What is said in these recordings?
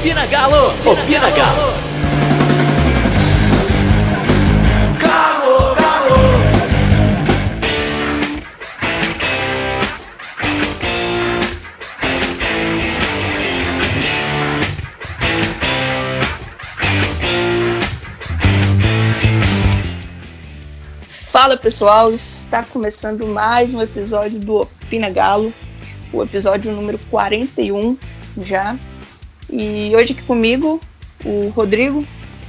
Opina Galo! Opina Galo! Galo, Galo! Fala pessoal, está começando mais um episódio do Opina Galo, o episódio número 41 já. E hoje aqui comigo o Rodrigo.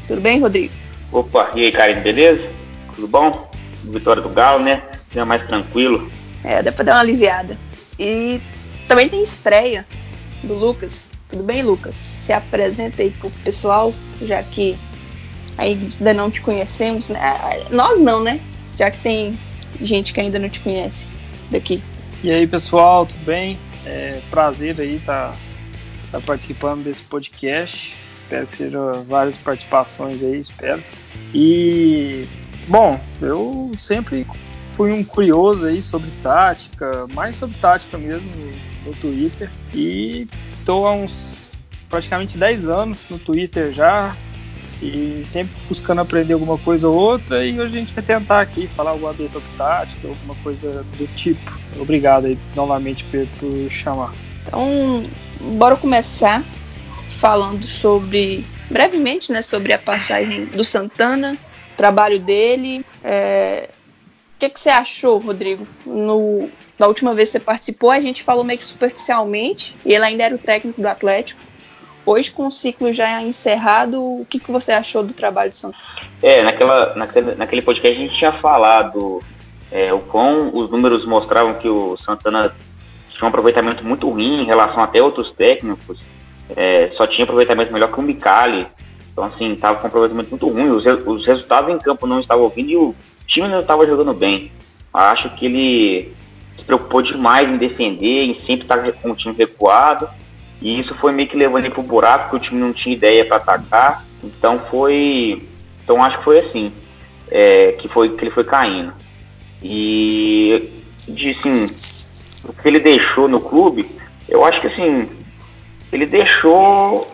Tudo bem, Rodrigo? Opa, e aí, Karine, beleza? Tudo bom? Vitória do Galo, né? Já mais tranquilo. É, dá pra dar uma aliviada. E também tem estreia do Lucas. Tudo bem, Lucas? Se apresenta aí pro pessoal, já que ainda não te conhecemos, né? Nós não, né? Já que tem gente que ainda não te conhece daqui. E aí, pessoal, tudo bem? É prazer aí estar tá, tá participando desse podcast. Espero que sejam várias participações aí, espero. E, bom, eu sempre fui um curioso aí sobre tática, mais sobre tática mesmo no, Twitter. E estou há uns praticamente 10 anos no Twitter já, e sempre buscando aprender alguma coisa ou outra e hoje a gente vai tentar aqui falar alguma vez sobre tática, alguma coisa do tipo. Obrigado aí novamente por, por chamar. Então, bora começar falando sobre, brevemente, né, sobre a passagem do Santana, o trabalho dele. É... O que, que você achou, Rodrigo? No, da última vez que você participou, a gente falou meio que superficialmente, e ele ainda era o técnico do Atlético. Hoje, com o ciclo já encerrado, o que, que você achou do trabalho de Santana? É, naquela, naquele, naquele podcast a gente tinha falado é, o quão os números mostravam que o Santana tinha um aproveitamento muito ruim em relação até outros técnicos. É, só tinha aproveitamento melhor que o Micali. Então, assim, estava com um aproveitamento muito ruim. Os, os resultados em campo não estavam vindo e o time não estava jogando bem. Acho que ele se preocupou demais em defender, em sempre estar com o time recuado. E isso foi meio que levando ele pro buraco, porque o time não tinha ideia para atacar. Então foi. Então acho que foi assim. É, que foi que ele foi caindo. E de assim, o que ele deixou no clube, eu acho que assim, ele deixou.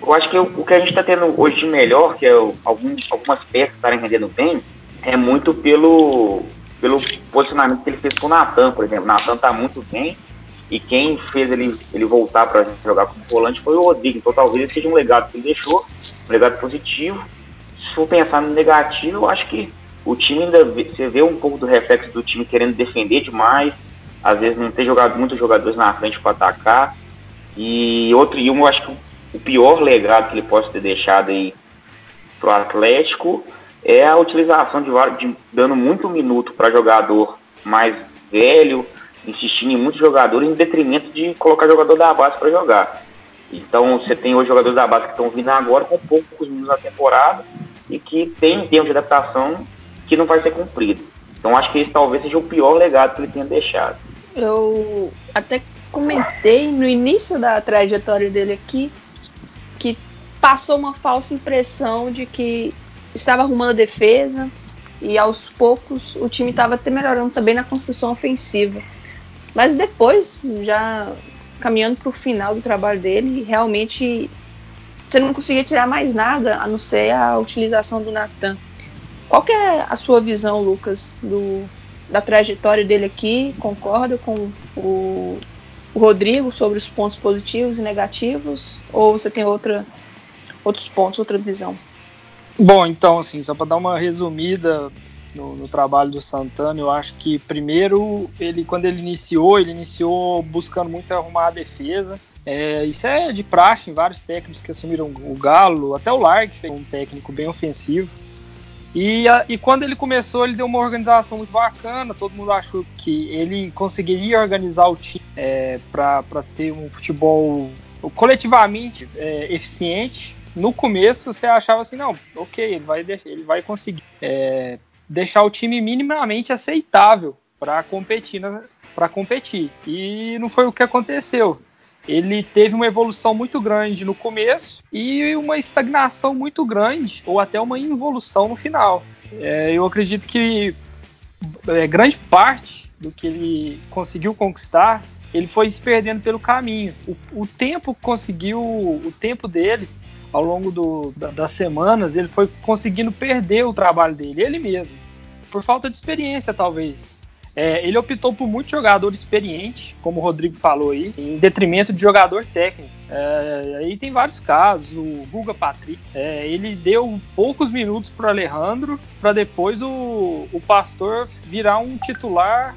Eu acho que o que a gente está tendo hoje de melhor, que é alguns, algumas peças estarem rendendo bem, é muito pelo, pelo posicionamento que ele fez com o Natan, por exemplo. O Natan está muito bem, e quem fez ele, ele voltar para jogar como volante foi o Rodrigo. Então talvez seja um legado que ele deixou, um legado positivo. Se for pensar no negativo, eu acho que o time ainda vê, você vê um pouco do reflexo do time querendo defender demais, às vezes não ter jogado muitos jogadores na frente para atacar. E outro, e um, eu acho que o pior legado que ele pode ter deixado aí pro Atlético é a utilização de, de dando muito minuto para jogador mais velho, insistindo em muitos jogadores em detrimento de colocar jogador da base para jogar. Então você tem hoje jogadores da base que estão vindo agora com poucos minutos na temporada e que tem tempo de adaptação que não vai ser cumprido. Então acho que esse talvez seja o pior legado que ele tenha deixado. Eu até comentei no início da trajetória dele aqui que passou uma falsa impressão de que estava arrumando a defesa e aos poucos o time estava até melhorando também na construção ofensiva. Mas depois, já caminhando para o final do trabalho dele, realmente você não conseguia tirar mais nada a não ser a utilização do Natan. Qual que é a sua visão, Lucas, do, da trajetória dele aqui? Concorda com o, o Rodrigo sobre os pontos positivos e negativos? Ou você tem outra, outros pontos, outra visão? Bom, então, assim, só para dar uma resumida no, no, trabalho do Santana. Eu acho que primeiro ele, quando ele iniciou, ele iniciou buscando muito arrumar a defesa. É, isso é de praxe em vários técnicos que assumiram o Galo, até o Largue foi um técnico bem ofensivo. E, e quando ele começou, ele deu uma organização muito bacana. Todo mundo achou que ele conseguiria organizar o time é, para ter um futebol coletivamente é, eficiente. No começo você achava assim, não, ok, ele vai, ele vai conseguir. É, deixar o time minimamente aceitável para competir, para competir. E não foi o que aconteceu. Ele teve uma evolução muito grande no começo e uma estagnação muito grande, ou até uma involução no final. É, eu acredito que é, grande parte do que ele conseguiu conquistar ele foi se perdendo pelo caminho. O, o tempo conseguiu, o tempo dele ao longo do, da, das semanas, ele foi conseguindo perder o trabalho dele, ele mesmo, por falta de experiência, talvez. É, ele optou por muito jogador experiente, como o Rodrigo falou aí, em detrimento de jogador técnico. É, aí tem vários casos, o Guga Patrick, é, ele deu poucos minutos para Alejandro, para depois o, o Pastor virar um titular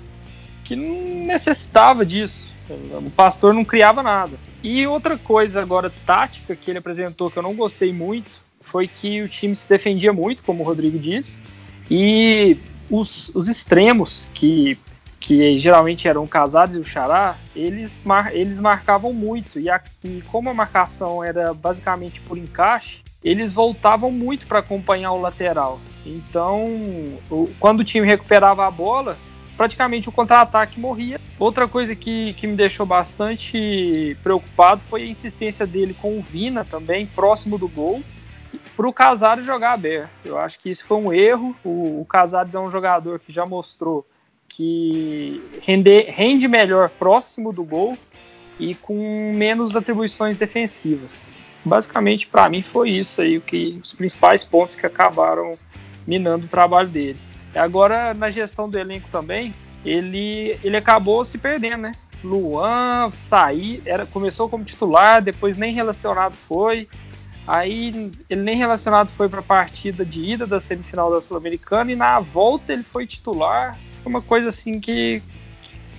que não necessitava disso. O Pastor não criava nada. E outra coisa agora tática que ele apresentou que eu não gostei muito foi que o time se defendia muito, como o Rodrigo disse, e os, os extremos que que geralmente eram Casares e o Xará, eles, mar, eles marcavam muito. E, a, e, como a marcação era basicamente por encaixe, eles voltavam muito para acompanhar o lateral. Então, o, quando o time recuperava a bola, praticamente o contra-ataque morria. Outra coisa que, que me deixou bastante preocupado foi a insistência dele com o Vina também, próximo do gol, para o Casares jogar aberto. Eu acho que isso foi um erro. O, o Casares é um jogador que já mostrou que rende, rende melhor próximo do gol e com menos atribuições defensivas. Basicamente, para mim, foi isso aí, o que, os principais pontos que acabaram minando o trabalho dele. Agora, na gestão do elenco também, ele, ele acabou se perdendo, né? Luan sair, era, começou como titular, depois nem relacionado foi. Aí ele nem relacionado foi para a partida de ida da semifinal da Sul-Americana e na volta ele foi titular. Foi uma coisa assim que,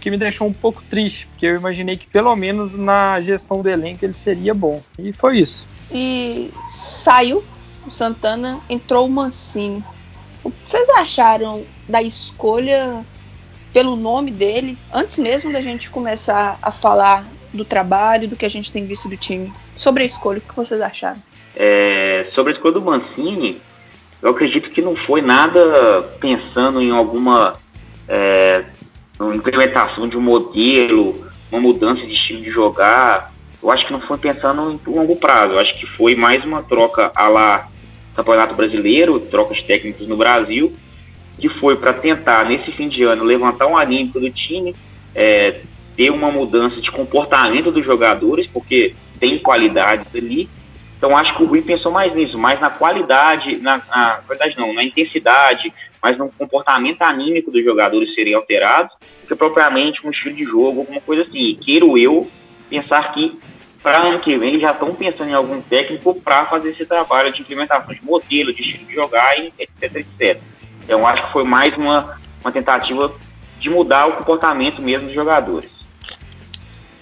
que me deixou um pouco triste, porque eu imaginei que pelo menos na gestão do elenco ele seria bom. E foi isso. E saiu o Santana, entrou o Mancini. O que vocês acharam da escolha pelo nome dele, antes mesmo da gente começar a falar do trabalho, do que a gente tem visto do time? Sobre a escolha, o que vocês acharam? É, sobre a escolha do Mancini, eu acredito que não foi nada pensando em alguma é, implementação de um modelo, uma mudança de estilo de jogar. Eu acho que não foi pensando em longo prazo. Eu acho que foi mais uma troca a lá Campeonato Brasileiro, trocas técnicas no Brasil, que foi para tentar, nesse fim de ano, levantar um anímico do time, é, ter uma mudança de comportamento dos jogadores, porque tem qualidades ali. Então acho que o Rui pensou mais nisso, mais na qualidade, na, na verdade não, na intensidade, mas no comportamento anímico dos jogadores serem alterados, do que propriamente um estilo de jogo, alguma coisa assim. E queiro eu pensar que para ano que vem já estão pensando em algum técnico para fazer esse trabalho de implementação de modelo, de estilo de jogar, e etc, etc. Então acho que foi mais uma, uma tentativa de mudar o comportamento mesmo dos jogadores.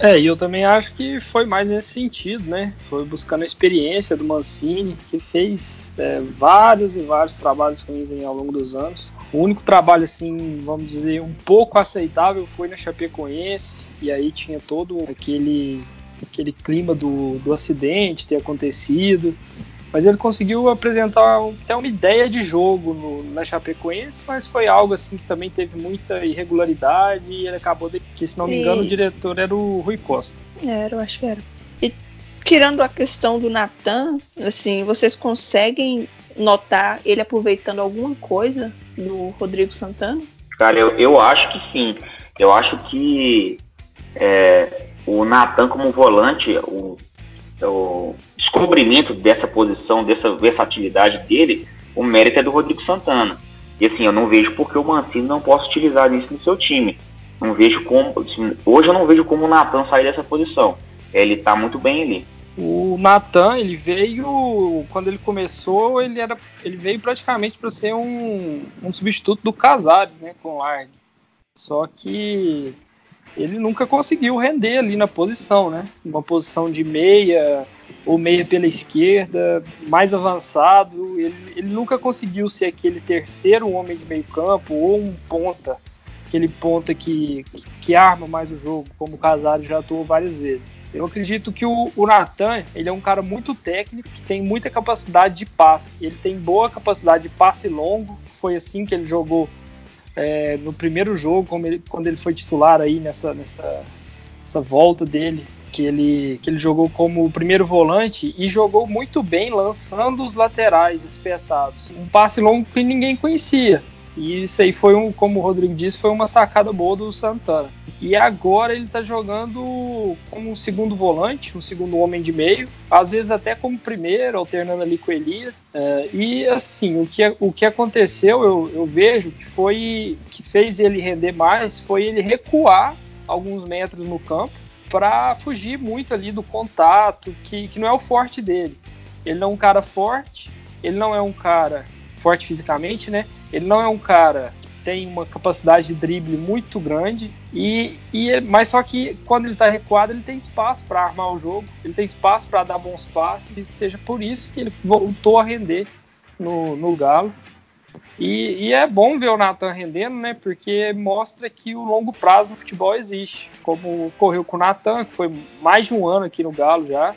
É, e eu também acho que foi mais nesse sentido, né? Foi buscando a experiência do Mancini, que fez é, vários e vários trabalhos ruins ao longo dos anos. O único trabalho, assim, vamos dizer, um pouco aceitável foi na Chapecoense, e aí tinha todo aquele aquele clima do, do acidente ter acontecido. Mas ele conseguiu apresentar até uma ideia de jogo no, na Chapecoense, mas foi algo assim que também teve muita irregularidade e ele acabou de. que, se não me engano, e... o diretor era o Rui Costa. Era, eu acho que era. E tirando a questão do Natan, assim, vocês conseguem notar ele aproveitando alguma coisa do Rodrigo Santana? Cara, eu, eu acho que sim. Eu acho que é, o Natan como volante, o, o descobrimento dessa posição, dessa versatilidade dele, o mérito é do Rodrigo Santana. E assim, eu não vejo porque o Mancini não possa utilizar isso no seu time. Não vejo como. Assim, hoje eu não vejo como o Natan sair dessa posição. Ele está muito bem ali. O Natan, ele veio. Quando ele começou, ele era. Ele veio praticamente para ser um, um substituto do Casares, né? Com o Largue. Só que ele nunca conseguiu render ali na posição, né? Uma posição de meia ou meia pela esquerda, mais avançado. Ele, ele nunca conseguiu ser aquele terceiro homem de meio campo ou um ponta, aquele ponta que, que, arma mais o jogo, como o Casares já atuou várias vezes. Eu acredito que o, o Natan, ele é um cara muito técnico, que tem muita capacidade de passe. Ele tem boa capacidade de passe longo, foi assim que ele jogou é, no primeiro jogo, ele, quando ele foi titular aí nessa, nessa, nessa volta dele, que ele, que ele jogou como o primeiro volante e jogou muito bem lançando os laterais espetados. Um passe longo que ninguém conhecia. E isso aí foi um, como o Rodrigo disse, foi uma sacada boa do Santana. E agora ele está jogando como um segundo volante, um segundo homem de meio, às vezes até como primeiro, alternando ali com o Elias. É, e assim, o que, o que aconteceu, eu, eu vejo que foi que fez ele render mais foi ele recuar alguns metros no campo para fugir muito ali do contato, que, que não é o forte dele. Ele não é um cara forte, ele não é um cara forte fisicamente, né? Ele não é um cara que tem uma capacidade de drible muito grande e, e é, mas só que quando ele está recuado ele tem espaço para armar o jogo, ele tem espaço para dar bons passes e seja por isso que ele voltou a render no, no Galo. E, e, é bom ver o Natan rendendo, né? Porque mostra que o longo prazo no futebol existe. Como ocorreu com o Natan, que foi mais de um ano aqui no Galo já.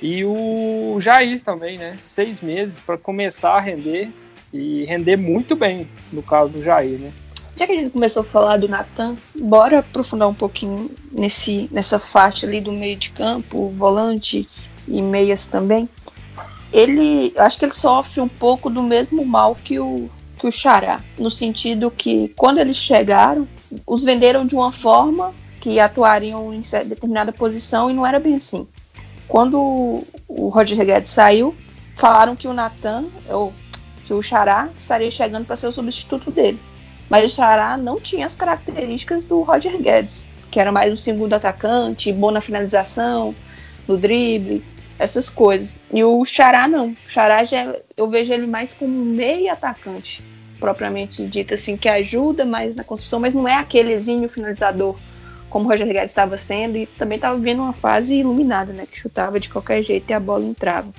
E o Jair também, né? Seis meses para começar a render e render muito bem, no caso do Jair, né? Já que a gente começou a falar do Natan, bora aprofundar um pouquinho nesse, nessa faixa ali do meio de campo, volante e meias também. Ele, eu acho que ele sofre um pouco do mesmo mal que o, que o Xará, no sentido que quando eles chegaram, os venderam de uma forma que atuariam em determinada posição e não era bem assim. Quando o Roger Guedes saiu, falaram que o Natan, ou que o Xará estaria chegando para ser o substituto dele. Mas o Xará não tinha as características do Roger Guedes, que era mais um segundo atacante, bom na finalização, no drible, essas coisas. E o Xará não. O Xará já, eu vejo ele mais como meio atacante, propriamente dito, assim, que ajuda mais na construção, mas não é aquele exímio finalizador como o Roger Guedes estava sendo e também estava vivendo uma fase iluminada, né, que chutava de qualquer jeito e a bola entrava.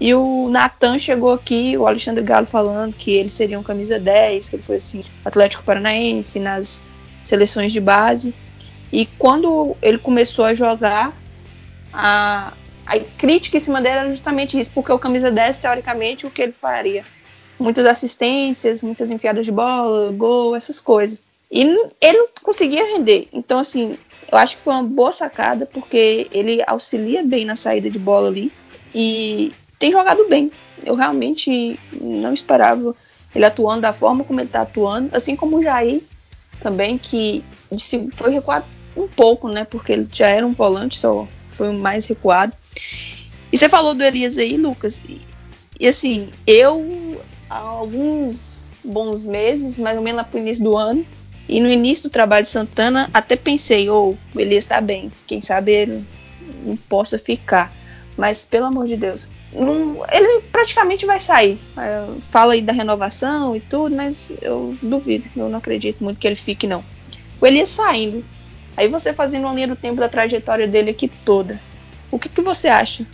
E o Natan chegou aqui, o Alexandre Galo falando que ele seria um camisa 10, que ele foi assim, Atlético Paranaense nas seleções de base. E quando ele começou a jogar, a, a crítica em cima dele era justamente isso, porque o camisa 10, teoricamente, o que ele faria? Muitas assistências, muitas enfiadas de bola, gol, essas coisas. E ele não conseguia render. Então, assim, eu acho que foi uma boa sacada, porque ele auxilia bem na saída de bola ali. E tem jogado bem. Eu realmente não esperava ele atuando da forma como ele está atuando, assim como o Jair também, que foi recuado um pouco, né? Porque ele já era um volante, só foi mais recuado. E você falou do Elias aí, Lucas. E, e assim, eu há alguns bons meses, mais ou menos lá pro início do ano, e no início do trabalho de Santana, até pensei, ou oh, Elias está bem, quem sabe ele não possa ficar. Mas pelo amor de Deus, não, ele praticamente vai sair. É, fala aí da renovação e tudo, mas eu duvido, eu não acredito muito que ele fique, não. O Elias saindo, aí você fazendo uma linha do tempo da trajetória dele aqui toda. O que, que você acha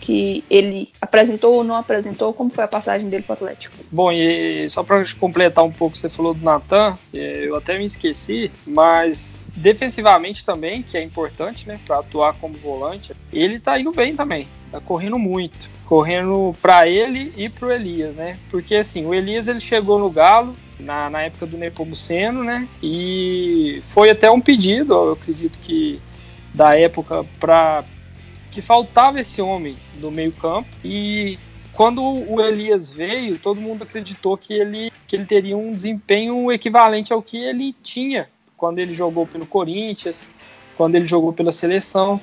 que ele apresentou ou não apresentou? Como foi a passagem dele para o Atlético? Bom, e só para completar um pouco, você falou do Natan, eu até me esqueci, mas defensivamente também, que é importante, né, para atuar como volante, ele tá indo bem também, tá correndo muito, correndo para ele e para o Elias, né? Porque assim, o Elias ele chegou no Galo na, na época do Nepomuceno, né? E foi até um pedido, eu acredito que da época para que faltava esse homem do meio-campo e quando o Elias veio, todo mundo acreditou que ele, que ele teria um desempenho equivalente ao que ele tinha quando ele jogou pelo Corinthians, quando ele jogou pela seleção.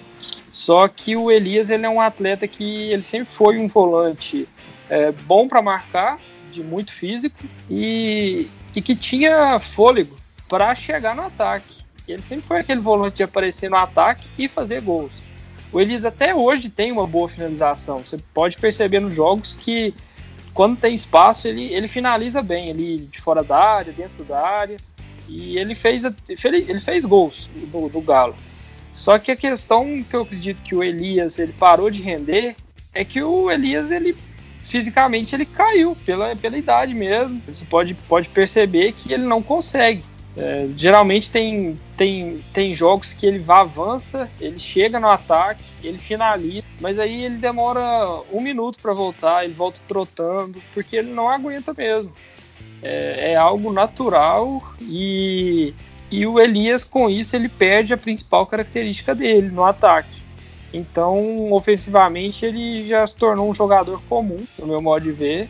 Só que o Elias ele é um atleta que ele sempre foi um volante é, bom para marcar, de muito físico e, e que tinha fôlego para chegar no ataque. Ele sempre foi aquele volante de aparecer no ataque e fazer gols o Elias até hoje tem uma boa finalização. Você pode perceber nos jogos que quando tem espaço ele, ele finaliza bem, ele de fora da área, dentro da área. E ele fez, ele fez gols do, do Galo. Só que a questão que eu acredito que o Elias ele parou de render é que o Elias ele fisicamente ele caiu pela, pela idade mesmo. Você pode, pode perceber que ele não consegue é, geralmente tem, tem, tem jogos que ele avança, ele chega no ataque, ele finaliza, mas aí ele demora um minuto para voltar, ele volta trotando, porque ele não aguenta mesmo. É, é, algo natural e, e o Elias, com isso, ele perde a principal característica dele no ataque. Então, ofensivamente, ele já se tornou um jogador comum, no meu modo de ver,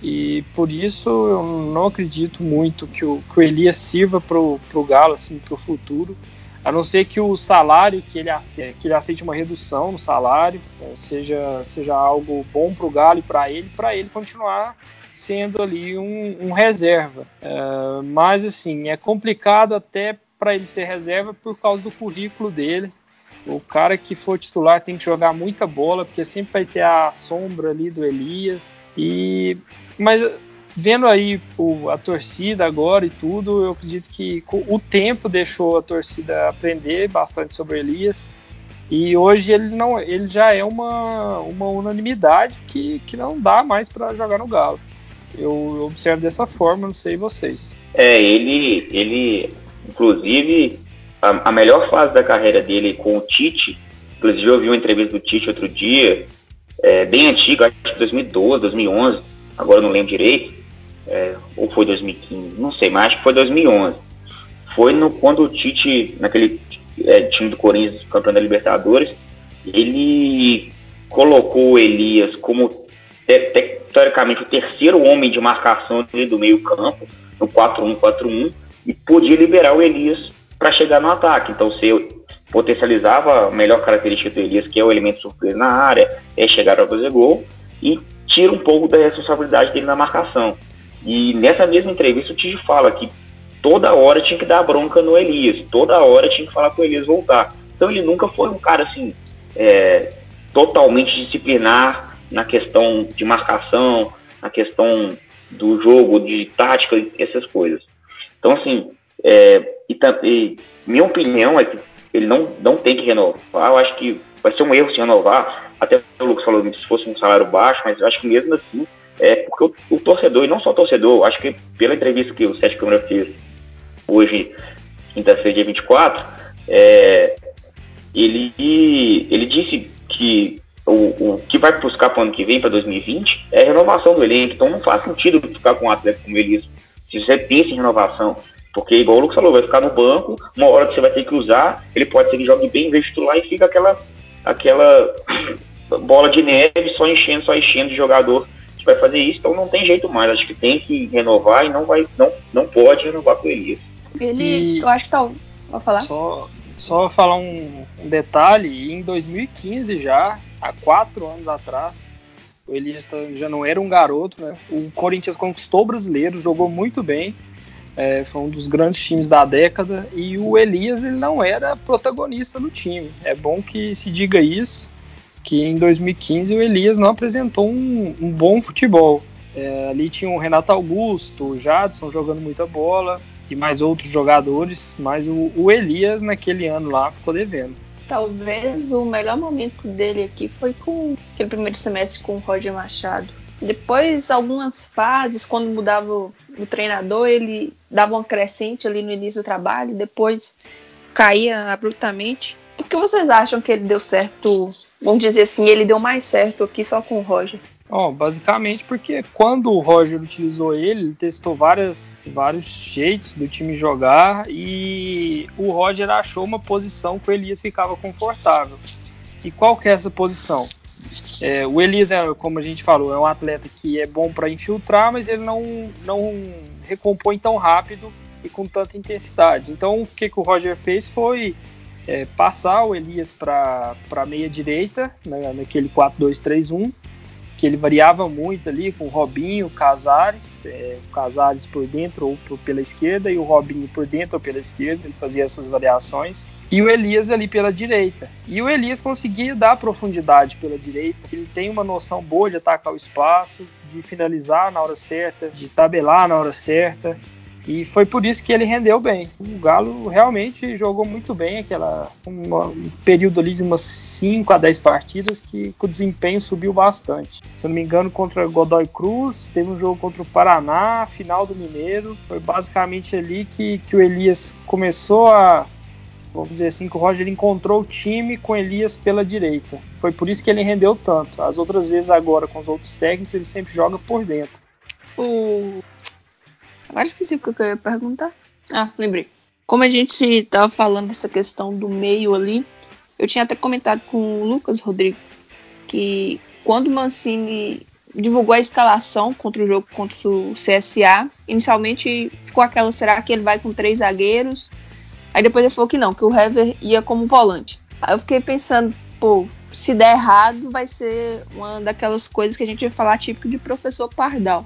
E por isso eu não acredito muito que o, que o Elias sirva para o Galo, assim, para o futuro. A não ser que o salário que ele aceite, que ele aceite uma redução no salário, é, seja, seja algo bom para o Galo e para ele, para ele continuar sendo ali um, um reserva. É, mas assim, é complicado até para ele ser reserva por causa do currículo dele. O cara que for titular tem que jogar muita bola, porque sempre vai ter a sombra ali do Elias. E mas vendo aí o, a torcida agora e tudo, eu acredito que o tempo deixou a torcida aprender bastante sobre Elias. E hoje ele não, ele já é uma, uma unanimidade que, que não dá mais para jogar no Galo. Eu observo dessa forma, não sei vocês. É, ele, ele inclusive, a, a melhor fase da carreira dele com o Tite, inclusive eu vi uma entrevista do Tite outro dia, é, bem antiga, acho que 2012, 2011, agora não lembro direito, é, ou foi 2015, não sei, mas acho que foi 2011. Foi no, quando o Tite, naquele é, time do Corinthians, campeão da Libertadores, ele colocou o Elias como teoricamente o terceiro homem de marcação do meio campo, no 4-1-4-1, e podia liberar o Elias para chegar no ataque. Então você potencializava a melhor característica do Elias, que é o elemento surpresa na área, é chegar para fazer gol, e tira um pouco da responsabilidade dele na marcação. E nessa mesma entrevista o Tite fala que toda hora tinha que dar bronca no Elias, toda hora tinha que falar com o Elias voltar. Então ele nunca foi um cara assim é, totalmente disciplinar na questão de marcação, na questão do jogo, de tática, essas coisas. Então assim, é, e, e, minha opinião é que ele não, não tem que renovar. Eu acho que vai ser um erro se renovar. Até o Lucas falou se fosse um salário baixo, mas eu acho que mesmo assim é porque o, o, torcedor, e não só o torcedor, acho que pela entrevista que o Sérgio Câmara fez hoje, quinta-feira, dia 24, é, ele, ele disse que o, o que vai buscar para o ano que vem, para 2020, é a renovação do elenco. Então não faz sentido ficar com um atleta como ele. Se você pensa em renovação, porque, igual o Lucas falou, vai ficar no banco, uma hora que você vai ter que usar, ele pode ser que jogue bem de titular e fica aquela, aquela bola de neve só enchendo, só enchendo de jogador vai fazer isso, então não tem jeito mais. Acho que tem que renovar e não vai, não, não pode renovar com o Elias. Ele, e eu acho que tá. Vou falar. Só, só falar um, detalhe, em 2015 já, há quatro anos atrás, o Elias tá, já não era um garoto, né? O Corinthians conquistou o brasileiro, jogou muito bem. É, foi um dos grandes times da década e o Elias ele não era protagonista do time. É bom que se diga isso que em 2015 o Elias não apresentou um, um bom futebol. É, ali tinha o Renato Augusto, o Jadson jogando muita bola e mais outros jogadores, mas o, o Elias naquele ano lá ficou devendo. Talvez o melhor momento dele aqui foi com aquele primeiro semestre com o Roger Machado. Depois, algumas fases, quando mudava o, o treinador, ele dava uma crescente ali no início do trabalho, depois caía abruptamente. Por que vocês acham que ele deu certo? Vamos dizer assim, ele deu mais certo aqui só com o Roger. Oh, basicamente porque quando o Roger utilizou ele, ele testou várias, vários jeitos do time jogar e o Roger achou uma posição que o Elias ficava confortável. E qual que é essa posição? É, o Elias, é, como a gente falou, é um atleta que é bom para infiltrar, mas ele não, não recompõe tão rápido e com tanta intensidade. Então, o que, que o Roger fez foi é, passar o Elias para a meia direita, né, naquele 4-2-3-1, que ele variava muito ali com o Robinho, Casares, é, Casares por dentro ou por, pela esquerda e o Robinho por dentro ou pela esquerda, ele fazia essas variações, e o Elias ali pela direita. E o Elias conseguia dar profundidade pela direita, ele tem uma noção boa de atacar o espaço, de finalizar na hora certa, de tabelar na hora certa, e foi por isso que ele rendeu bem. O Galo realmente jogou muito bem aquela um período ali de umas 5 a 10 partidas que, que, o desempenho subiu bastante. Se eu não me engano, contra Godoy Cruz, teve um jogo contra o Paraná, final do Mineiro. Foi basicamente ali que, que o Elias começou a. Vamos dizer assim, que o Roger encontrou o time com Elias pela direita. Foi por isso que ele rendeu tanto. As outras vezes agora com os outros técnicos, ele sempre joga por dentro. O Agora esqueci o que eu ia perguntar. Ah, lembrei. Como a gente estava falando dessa questão do meio ali, eu tinha até comentado com o Lucas Rodrigo que quando o Mancini divulgou a escalação contra o jogo contra o CSA. Inicialmente ficou aquela, será que ele vai com três zagueiros? Aí depois ele falou que não, que o Hever ia como volante. Aí eu fiquei pensando, pô, se der errado, vai ser uma daquelas coisas que a gente vai falar típico de professor Pardal.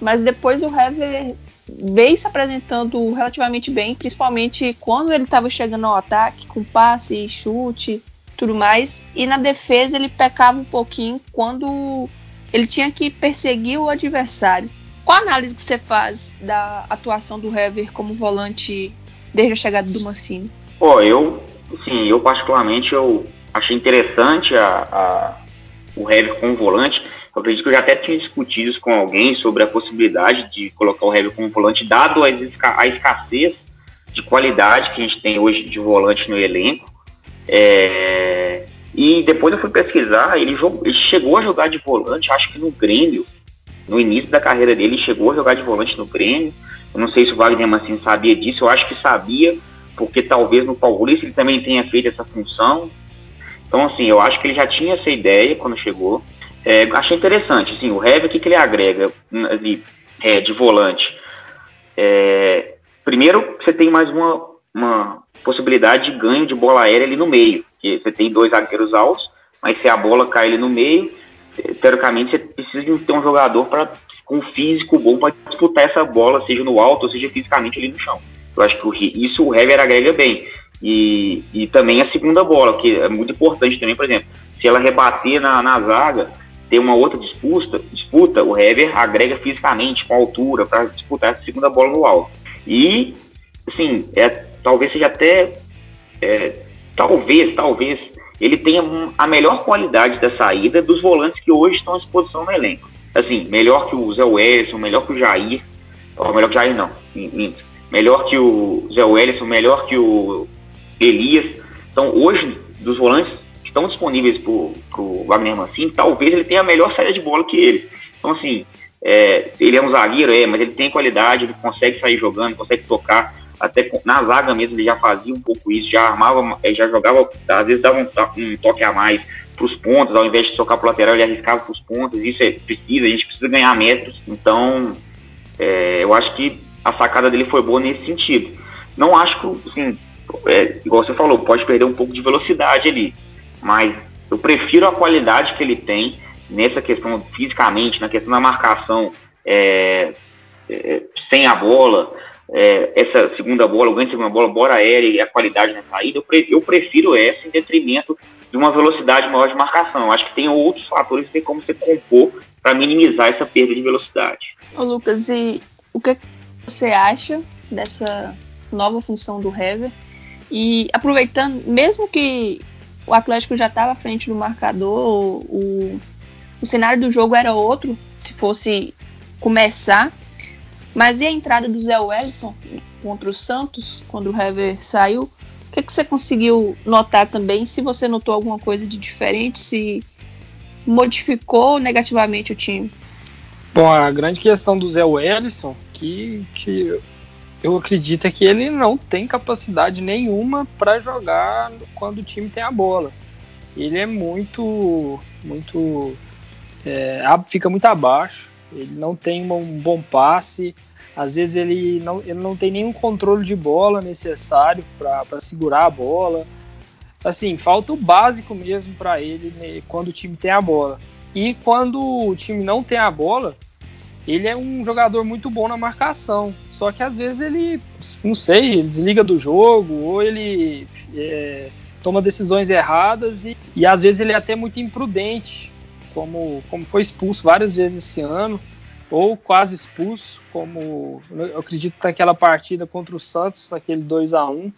Mas depois o Hever veio se apresentando relativamente bem, principalmente quando ele estava chegando ao ataque, com passe, chute, tudo mais. E na defesa ele pecava um pouquinho quando ele tinha que perseguir o adversário. Qual a análise que você faz da atuação do Hever como volante desde a chegada do Mancini? Pô, eu, sim, eu particularmente eu achei interessante a, a, o Hever como volante. Eu acredito que eu já até tinha discutido isso com alguém sobre a possibilidade de colocar o Hever como volante, dado a, a escassez de qualidade que a gente tem hoje de volante no elenco. É, e depois eu fui pesquisar, ele, ele, chegou a jogar de volante, acho que no Grêmio, no início da carreira dele, chegou a jogar de volante no Grêmio. Eu não sei se o Wagner Mancini sabia disso, eu acho que sabia, porque talvez no Paulista ele também tenha feito essa função. Então, assim, eu acho que ele já tinha essa ideia quando chegou. É, achei interessante, assim, o Hever, o que, que ele agrega ali, é, de volante? É, primeiro, você tem mais uma, uma possibilidade de ganho de bola aérea ali no meio, que você tem dois zagueiros altos, mas se a bola cai ali no meio, teoricamente você precisa de ter um jogador para com físico bom para disputar essa bola, seja no alto ou seja fisicamente ali no chão. Eu acho que isso o Hever agrega bem. E, e também a segunda bola, que é muito importante também, por exemplo, se ela rebater na, na zaga, ter uma outra disputa, disputa, o Hever agrega fisicamente, com altura, para disputar essa segunda bola no alto. E, assim, é, talvez seja até. É, talvez, talvez, ele tenha a melhor qualidade da saída dos volantes que hoje estão à disposição no elenco assim, melhor que o Zé Wellison, melhor que o Jair, ou melhor que o Jair não, melhor que o Zé Wellison, melhor que o Elias. Então, hoje, dos volantes estão disponíveis para o Wagner Mancini, talvez ele tenha a melhor saída de bola que ele. Então, assim, é, ele é um zagueiro, é, mas ele tem qualidade, ele consegue sair jogando, consegue tocar. Até na zaga mesmo ele já fazia um pouco isso, já armava, já jogava, às vezes dava um, um toque a mais para os pontos, ao invés de tocar para o lateral, ele arriscava para os pontos. Isso é precisa, a gente precisa ganhar metros. Então, é, eu acho que a sacada dele foi boa nesse sentido. Não acho que, assim, é, igual você falou, pode perder um pouco de velocidade ali, mas eu prefiro a qualidade que ele tem nessa questão fisicamente, na questão da marcação é, é sem a bola, é, essa segunda bola, o ganho de segunda bola, bora aérea e a qualidade na saída, eu prefiro essa em detrimento de uma velocidade maior de marcação. Acho que tem outros fatores que tem como você compor para minimizar essa perda de velocidade. Ô Lucas, e o que você acha dessa nova função do Hever? E aproveitando, mesmo que o Atlético já estava à frente do marcador, o, o cenário do jogo era outro, se fosse começar. Mas e a entrada do Zé Wellison contra o Santos, quando o Hever saiu? que, que você conseguiu notar também? Se você notou alguma coisa de diferente, se modificou negativamente o time? Bom, a grande questão do Zé Wellison, que, que eu acredito é que ele não tem capacidade nenhuma para jogar quando o time tem a bola. Ele é muito, muito, é, fica muito abaixo. Ele não tem um bom passe. Às vezes ele não, ele não tem nenhum controle de bola necessário para segurar a bola. Assim, falta o básico mesmo para ele né, quando o time tem a bola. E quando o time não tem a bola, ele é um jogador muito bom na marcação. Só que às vezes ele, não sei, ele desliga do jogo ou ele é, toma decisões erradas e, e às vezes ele é até muito imprudente, como, como foi expulso várias vezes esse ano ou quase expulso, como eu acredito naquela partida contra o Santos, naquele 2 a 1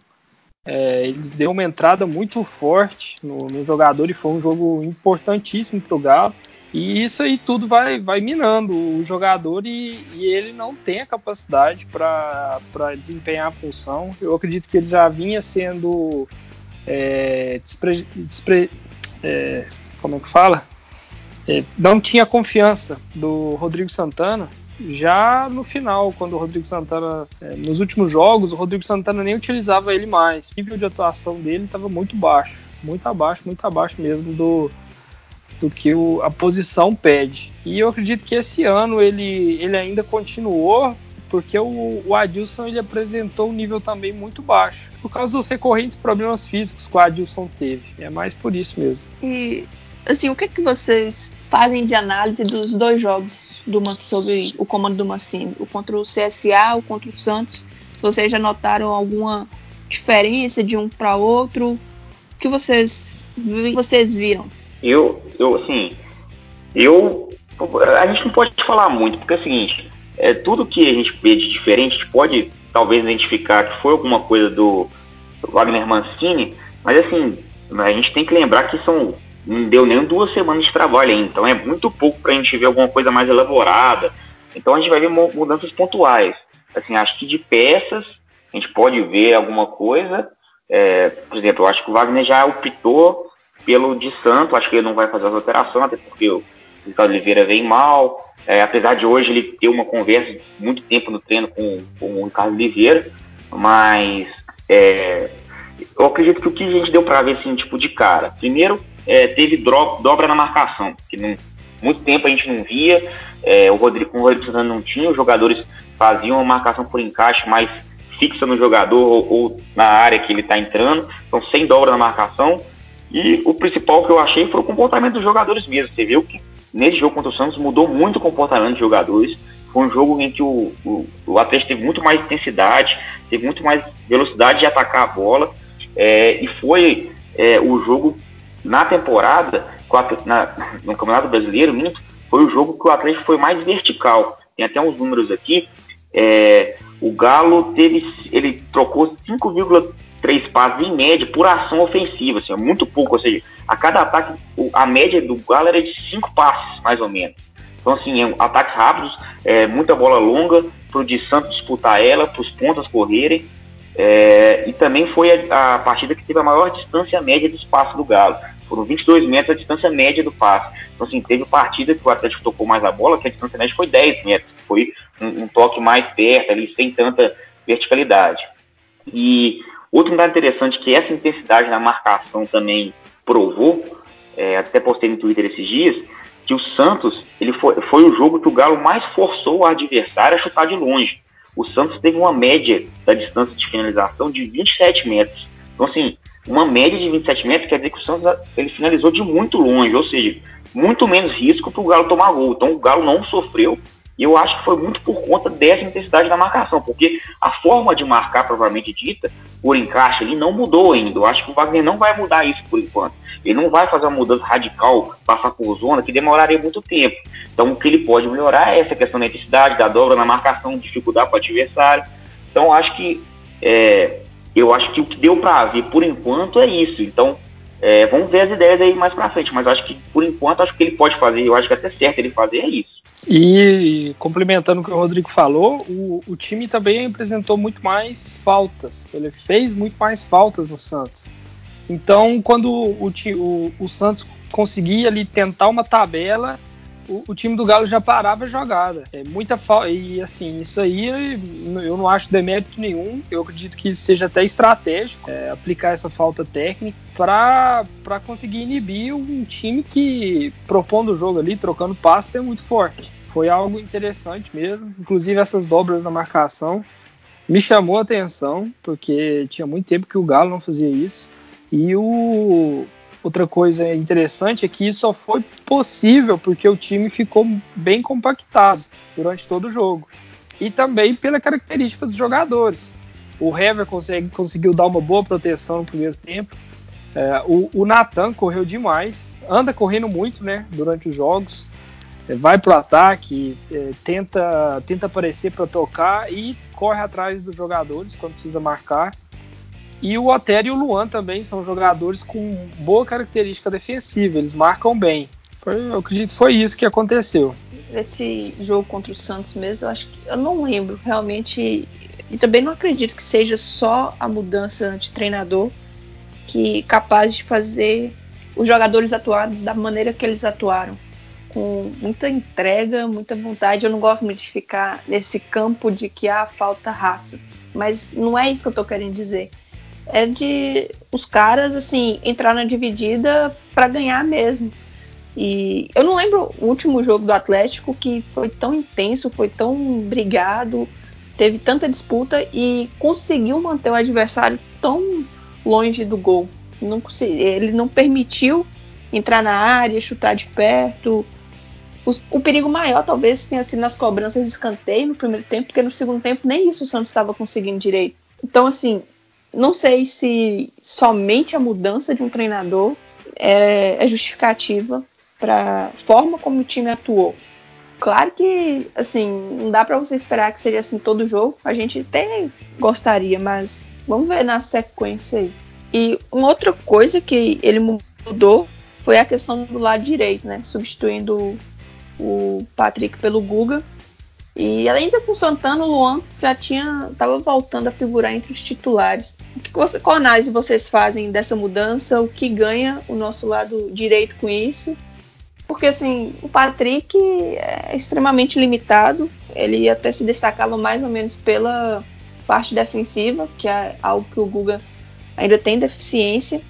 é, ele deu uma entrada muito forte no, no jogador e foi um jogo importantíssimo para o Galo. E isso aí tudo vai, vai minando o jogador e, e ele não tem a capacidade para desempenhar a função. Eu acredito que ele já vinha sendo é, despre, despre, é, como é que fala? É, não tinha confiança do Rodrigo Santana já no final, quando o Rodrigo Santana, é, nos últimos jogos, o Rodrigo Santana nem utilizava ele mais. O nível de atuação dele estava muito baixo, muito abaixo, muito abaixo mesmo do, do que o, a posição pede. E eu acredito que esse ano ele, ele ainda continuou, porque o, o Adilson ele apresentou um nível também muito baixo, por causa dos recorrentes problemas físicos que o Adilson teve. É mais por isso mesmo. E assim, o que, que vocês fazem de análise dos dois jogos do sobre o comando do Mancini, o contra o CSA, o contra o Santos? Se vocês já notaram alguma diferença de um para outro, o que vocês vocês viram? Eu, eu assim, eu a gente não pode falar muito, porque é o seguinte, é, tudo que a gente vê de diferente, a gente pode talvez identificar que foi alguma coisa do, Wagner Mancini, mas assim, a gente tem que lembrar que são não deu nem duas semanas de trabalho ainda, então é muito pouco para a gente ver alguma coisa mais elaborada. Então a gente vai ver mudanças pontuais. Assim, acho que de peças a gente pode ver alguma coisa. É, por exemplo, eu acho que o Wagner já optou pelo de Santo, acho que ele não vai fazer as alterações, até porque o Ricardo Oliveira vem mal. É, apesar de hoje ele ter uma conversa muito tempo no treino com, com o Ricardo Oliveira, mas é, eu acredito que o que a gente deu para ver assim, tipo, de cara, primeiro é, teve dobra na marcação, que não, muito tempo a gente não via, é, o Rodrigo, com o Rodrigo Santana não tinha, os jogadores faziam uma marcação por encaixe mais fixa no jogador ou, ou na área que ele está entrando, então sem dobra na marcação. E o principal que eu achei foi o comportamento dos jogadores mesmo. Você viu que nesse jogo contra o Santos mudou muito o comportamento dos jogadores. Foi um jogo em que o, o, o Atlético teve muito mais intensidade, teve muito mais velocidade de atacar a bola. É, e foi é, o jogo na temporada, na, no Campeonato Brasileiro, minto, foi o jogo que o Atlético foi mais vertical. Tem até uns números aqui. É, o Galo teve, ele trocou 5,3 passes em média por ação ofensiva, assim, é muito pouco, ou seja, a cada ataque, a média do Galo era de 5 passes, mais ou menos. Então, assim, é, ataques rápidos, é, muita bola longa, para o de Santos disputar ela, para os pontas correrem, é, e também foi a, a, partida que teve a maior distância média do espaço do Galo. Foram 22 metros a distância média do passe. Então, assim, teve partida que o Atlético tocou mais a bola, que a distância média foi 10 metros. Foi um, um toque mais perto ali, sem tanta verticalidade. E outro dado interessante que essa intensidade na marcação também provou, é, até postei no Twitter esses dias, que o Santos ele foi, foi o jogo que o Galo mais forçou o adversário a chutar de longe. O Santos teve uma média da distância de finalização de 27 metros. Então, assim, uma média de 27 metros quer dizer que o Santos ele finalizou de muito longe, ou seja, muito menos risco para o Galo tomar gol. Então, o Galo não sofreu e eu acho que foi muito por conta dessa intensidade da marcação, porque a forma de marcar, provavelmente dita, por encaixe ali, não mudou ainda. Eu acho que o Wagner não vai mudar isso por enquanto. Ele não vai fazer uma mudança radical, passar por zona, que demoraria muito tempo. Então, o que ele pode melhorar é essa questão da intensidade, da dobra na marcação, dificuldade para o adversário. Então, acho que é, eu acho que o que deu para ver por enquanto é isso. Então, é, vamos ver as ideias aí mais para frente, mas acho que por enquanto acho que ele pode fazer, eu acho que é até certo ele fazer é isso. E complementando o que o Rodrigo falou, o, o, time também apresentou muito mais faltas. Ele fez muito mais faltas no Santos. Então, quando o, o, o Santos conseguia ali tentar uma tabela, o, o, time do Galo já parava a jogada. É muita falta. E assim, isso aí eu não acho demérito nenhum. Eu acredito que seja até estratégico é, aplicar essa falta técnica para conseguir inibir um time que propondo o jogo ali, trocando passes, é muito forte. Foi algo interessante mesmo. Inclusive essas dobras na marcação me chamou a atenção, porque tinha muito tempo que o Galo não fazia isso. E o, outra coisa interessante é que isso só foi possível porque o time ficou bem compactado durante todo o jogo. E também pela característica dos jogadores. O Hever consegue, conseguiu dar uma boa proteção no primeiro tempo. É, o, o Nathan correu demais, anda correndo muito né, durante os jogos. É, vai para o ataque, é, tenta, tenta aparecer para tocar e corre atrás dos jogadores quando precisa marcar. E o Otero e o Luan também são jogadores com boa característica defensiva, eles marcam bem. Foi, eu acredito que foi isso que aconteceu. Esse jogo contra o Santos mesmo, eu acho que eu não lembro realmente. E também não acredito que seja só a mudança de treinador que capaz de fazer os jogadores atuarem da maneira que eles atuaram. Com muita entrega, muita vontade. Eu não gosto muito de ficar nesse campo de que há falta raça. Mas não é isso que eu estou querendo dizer é de os caras assim entrar na dividida para ganhar mesmo. E eu não lembro o último jogo do Atlético que foi tão intenso, foi tão brigado, teve tanta disputa e conseguiu manter o adversário tão longe do gol. Não, ele não permitiu entrar na área, chutar de perto. O, o, perigo maior talvez tenha sido nas cobranças de escanteio no primeiro tempo, porque no segundo tempo nem isso o Santos estava conseguindo direito. Então, assim, não sei se somente a mudança de um treinador é, é justificativa para a forma como o time atuou. Claro que, assim, não dá para você esperar que seja assim todo jogo. A gente até gostaria, mas vamos ver na sequência aí. E uma outra coisa que ele mudou foi a questão do lado direito, né? Substituindo o Patrick pelo Guga. E ainda com o Santana, o Luan já tinha estava voltando a figurar entre os titulares. O que você, qual análise vocês fazem dessa mudança? O que ganha o nosso lado direito com isso? Porque assim, o Patrick é extremamente limitado. Ele até se destacava mais ou menos pela parte defensiva, que é algo que o Guga ainda tem deficiência.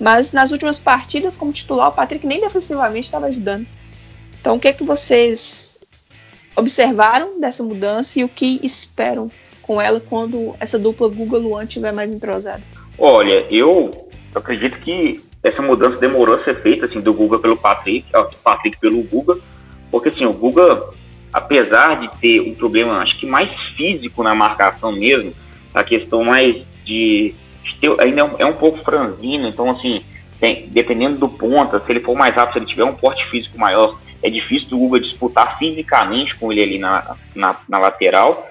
Mas nas últimas partidas, como titular, o Patrick nem defensivamente estava ajudando. Então, o que é que vocês observaram dessa mudança e o que esperam com ela quando essa dupla Guga-Luan estiver mais entrosada? Olha, eu acredito que essa mudança demorou a ser feita assim, do Guga pelo Patrick, do Patrick pelo Guga, porque assim, o Guga, apesar de ter um problema, acho que mais físico na marcação mesmo, a questão mais de, ainda é um, é um pouco franzino, então assim, tem, dependendo do ponta, se ele for mais rápido, se ele tiver um porte físico maior, é difícil do Guga disputar fisicamente com ele ali na, na, na lateral.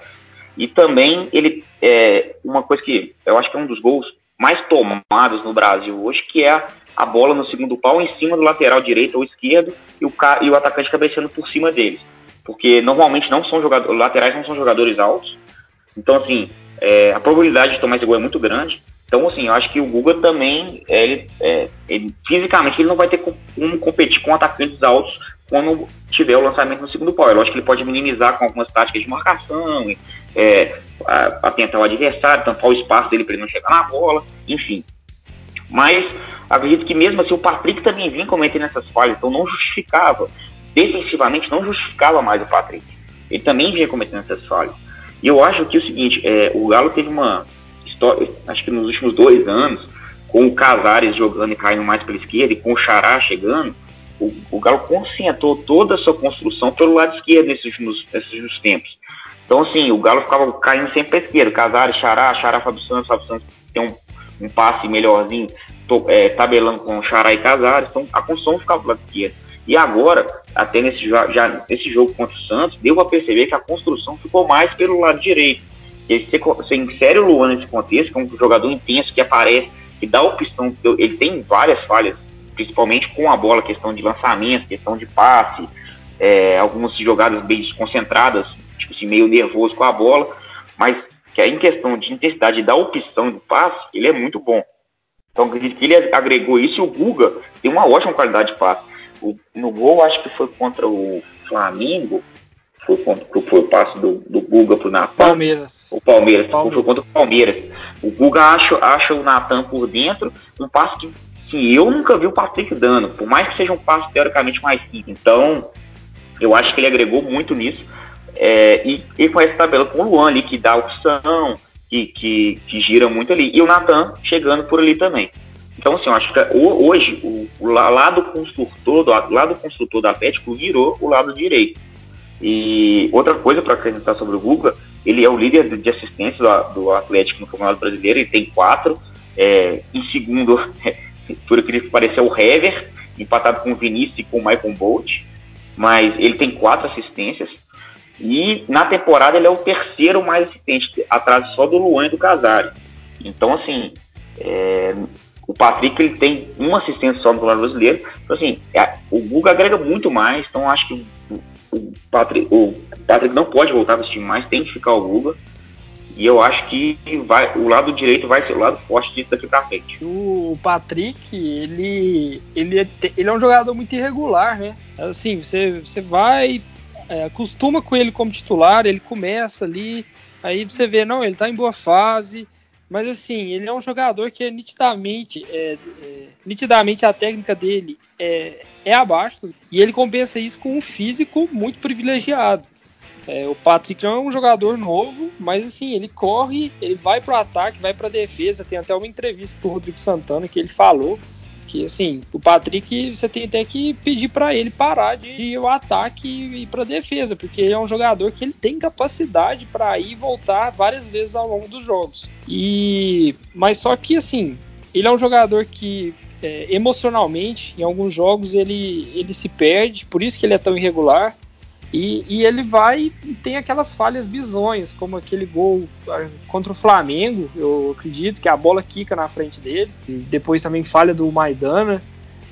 E também ele é uma coisa que eu acho que é um dos gols mais tomados no Brasil hoje, que é a, bola no segundo pau em cima do lateral direito ou esquerdo e o, e o atacante cabeceando por cima deles. Porque normalmente não são jogadores, laterais não são jogadores altos. Então, assim, é, a probabilidade de tomar esse gol é muito grande. Então, assim, eu acho que o Guga também, ele, é, ele, fisicamente, ele não vai ter como competir com atacantes altos quando tiver o lançamento no segundo pau. Eu acho que ele pode minimizar com algumas táticas de marcação, é, atentar o adversário, tampar o espaço dele para ele não chegar na bola, enfim. Mas acredito que mesmo assim o Patrick também vinha cometendo essas falhas, então não justificava. Defensivamente não justificava mais o Patrick. Ele também vinha cometendo essas falhas. E eu acho que é o seguinte, é, o Galo teve uma história, acho que nos últimos dois anos, com o Casares jogando e caindo mais pela esquerda e com o Xará chegando, o, o Galo concentrou toda a sua construção pelo lado esquerdo nesses últimos, nesses tempos. Então, assim, o Galo ficava caindo sempre para esquerda. Casares, Xará, Xará, Fábio Santos, Fábio Santos tem um, um passe melhorzinho, tô, é, tabelando com Xará e Casares. Então, a construção ficava para lado esquerdo. E agora, até nesse, já, nesse jogo contra o Santos, deu para perceber que a construção ficou mais pelo lado direito. E você, você insere o Luan nesse contexto, que é um jogador intenso que aparece, que dá opção. Ele tem várias falhas principalmente com a bola, questão de lançamento, questão de passe, é, algumas jogadas bem desconcentradas, tipo assim, meio nervoso com a bola, mas que em questão de intensidade da opção do passe, ele é muito bom. Então acredito que ele agregou isso e o Guga tem uma ótima qualidade de passe. O, no gol, acho que foi contra o Flamengo, foi, contra, foi o passe do, do Guga pro Natan. Palmeiras. O Palmeiras, Palmeiras. foi contra o Palmeiras. O Guga acha, acha o Natan por dentro, um passe que que eu nunca vi o Patrick dando, por mais que seja um passo teoricamente mais simples. Então, eu acho que ele agregou muito nisso. É, e, e com essa tabela com o Luan ali, que dá opção, que, que, que gira muito ali. E o Natan chegando por ali também. Então, assim, eu acho que hoje o, o lado construtor, do lado construtor do Atlético virou o lado direito. E outra coisa para acrescentar sobre o Guga, ele é o líder de assistência do, do Atlético no Campeonato Brasileiro, ele tem quatro. É, em segundo, por aquele que parecia o Hever, empatado com o Vinícius e com o Michael Bolt, mas ele tem quatro assistências. E na temporada ele é o terceiro mais assistente, atrás só do Luan e do Casares. Então, assim, é, o Patrick ele tem uma assistência só no Campeonato Brasileiro. Então, assim, é, o Guga agrega muito mais. Então, acho que o, o, Patrick, o Patrick não pode voltar para esse time mais, tem que ficar o Guga. E eu acho que vai, o lado direito vai ser o lado forte disso daqui pra frente. O Patrick, ele, ele, é, ele é um jogador muito irregular, né? Assim, você, você vai, é, acostuma com ele como titular, ele começa ali, aí você vê, não, ele tá em boa fase, mas assim, ele é um jogador que é nitidamente, é, é, nitidamente a técnica dele é, é abaixo e ele compensa isso com um físico muito privilegiado. É, o Patrick não é um jogador novo, mas assim, ele corre, ele vai para o ataque, vai para a defesa. Tem até uma entrevista do Rodrigo Santana que ele falou que assim, o Patrick você tem até que pedir para ele parar de ir ao ataque e ir para defesa, porque ele é um jogador que ele tem capacidade para ir e voltar várias vezes ao longo dos jogos. E mas só que assim, ele é um jogador que é, emocionalmente em alguns jogos ele ele se perde, por isso que ele é tão irregular. E, e, ele vai e tem aquelas falhas bizonhas, como aquele gol ah, contra o Flamengo, eu acredito que a bola quica na frente dele. E depois também falha do Maidana.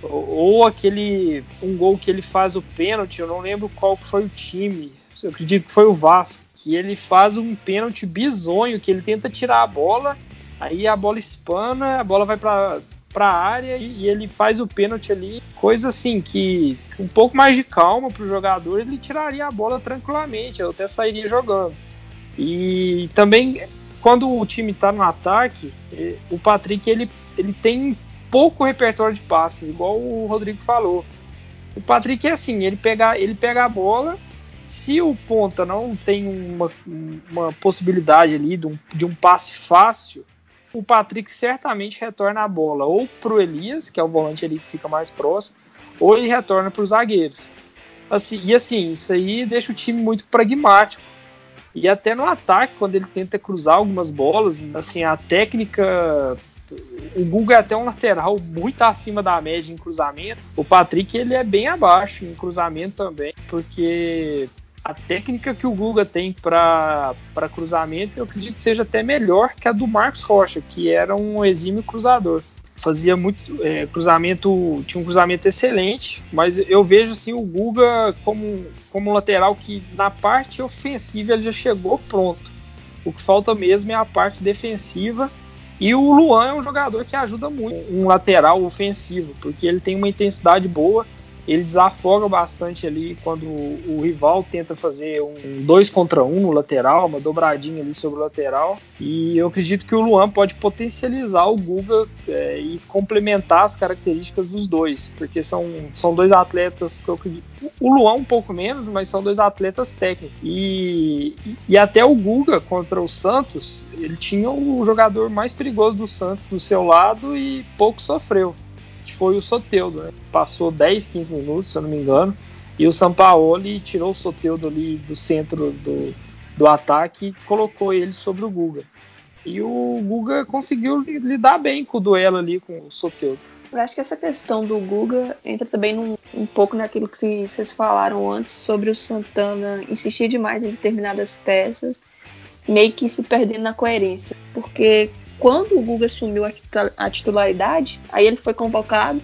Ou, ou, aquele um gol que ele faz o pênalti, eu não lembro qual foi o time, eu acredito que foi o Vasco, que ele faz um pênalti bizonho, que ele tenta tirar a bola, aí a bola espana, a bola vai para para a área e, e, ele faz o pênalti ali. Coisa assim que um pouco mais de calma para o jogador, ele tiraria a bola tranquilamente, eu até sairia jogando. E também quando o time está no ataque, o Patrick ele, ele tem pouco repertório de passes, igual o Rodrigo falou. O Patrick é assim, ele pega, ele pega a bola, se o ponta não tem uma, uma possibilidade ali de um, de um passe fácil, o Patrick certamente retorna a bola ou para o Elias, que é o volante ali que fica mais próximo, ou ele retorna para os zagueiros. Assim, e assim, isso aí deixa o time muito pragmático. E até no ataque, quando ele tenta cruzar algumas bolas, assim, a técnica. O Guga é até um lateral muito acima da média em cruzamento. O Patrick ele é bem abaixo em cruzamento também, porque a técnica que o Guga tem para cruzamento, eu acredito que seja até melhor que a do Marcos Rocha, que era um exímio cruzador. Fazia muito é, cruzamento, tinha um cruzamento excelente, mas eu vejo assim o Guga como, como um lateral que na parte ofensiva ele já chegou pronto. O que falta mesmo é a parte defensiva. E o Luan é um jogador que ajuda muito, um lateral ofensivo, porque ele tem uma intensidade boa ele desafoga bastante ali quando o, rival tenta fazer um dois contra um no lateral, uma dobradinha ali sobre o lateral. E eu acredito que o Luan pode potencializar o Guga é, e complementar as características dos dois, porque são, são dois atletas que eu acredito. O Luan um pouco menos, mas são dois atletas técnicos. E, e até o Guga contra o Santos, ele tinha o jogador mais perigoso do Santos do seu lado e pouco sofreu foi o Soteudo, né? Passou 10, 15 minutos, se eu não me engano, e o Sampaoli tirou o Soteudo ali do centro do, do ataque e colocou ele sobre o Guga. E o Guga conseguiu lidar bem com o duelo ali com o Soteudo. Eu acho que essa questão do Guga entra também num, um pouco naquilo que vocês falaram antes sobre o Santana insistir demais em determinadas peças, meio que se perdendo na coerência. Porque quando o Guga assumiu a titularidade, aí ele foi convocado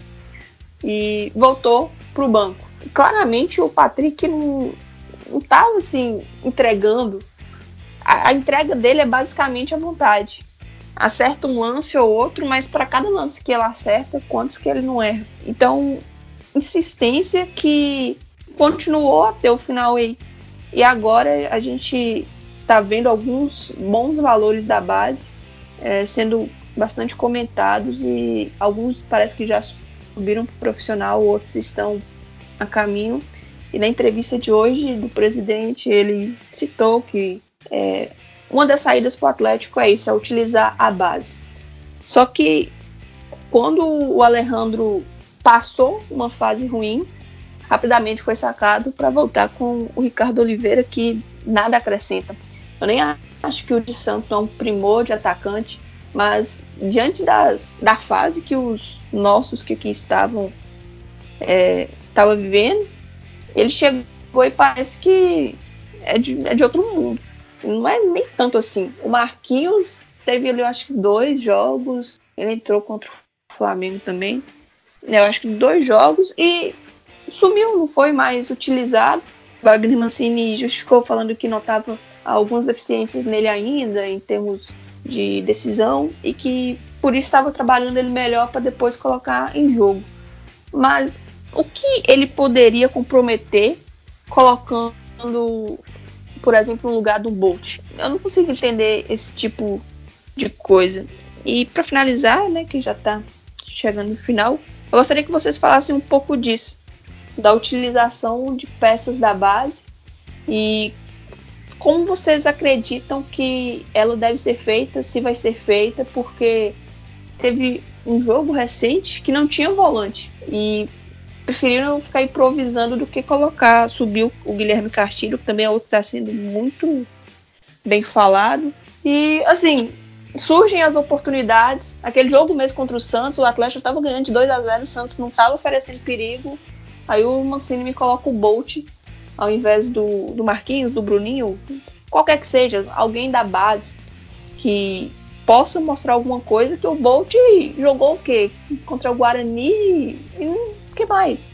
e voltou para o banco. Claramente o Patrick não estava assim entregando. A, a, entrega dele é basicamente a vontade. Acerta um lance ou outro, mas para cada lance que ele acerta, quantos que ele não erra. Então, insistência que continuou até o final aí. E agora a gente está vendo alguns bons valores da base é, sendo bastante comentados e alguns parece que já subiram para profissional, outros estão a caminho. E na entrevista de hoje do presidente, ele citou que é, uma das saídas para o Atlético é isso, é utilizar a base. Só que quando o Alejandro passou uma fase ruim, rapidamente foi sacado para voltar com o Ricardo Oliveira, que nada acrescenta. Eu nem acho que o de Santos é um primor de atacante, mas diante das, da fase que os nossos que aqui estavam é, vivendo, ele chegou e parece que é de, é de outro mundo. Não é nem tanto assim. O Marquinhos teve ali, eu acho que dois jogos. Ele entrou contra o Flamengo também. Eu acho que dois jogos e sumiu, não foi mais utilizado. Wagner Mancini justificou falando que notava algumas deficiências nele ainda, em termos de decisão, e que por isso estava trabalhando ele melhor para depois colocar em jogo. Mas o que ele poderia comprometer colocando, por exemplo, no lugar do Bolt? Eu não consigo entender esse tipo de coisa. E para finalizar, né, que já está chegando no final, eu gostaria que vocês falassem um pouco disso, da utilização de peças da base e como vocês acreditam que ela deve ser feita, se vai ser feita, porque teve um jogo recente que não tinha volante e preferiram ficar improvisando do que colocar, subir o Guilherme Castilho, que também é outro que está sendo muito bem falado. E assim, surgem as oportunidades. Aquele jogo mesmo contra o Santos, o Atlético estava ganhando de 2 a 0 o Santos não estava oferecendo perigo. Aí o Mancini me coloca o Bolt ao invés do, do Marquinhos, do Bruninho, qualquer que seja, alguém da base que possa mostrar alguma coisa que o Bolt jogou o quê? Contra o Guarani e o que mais?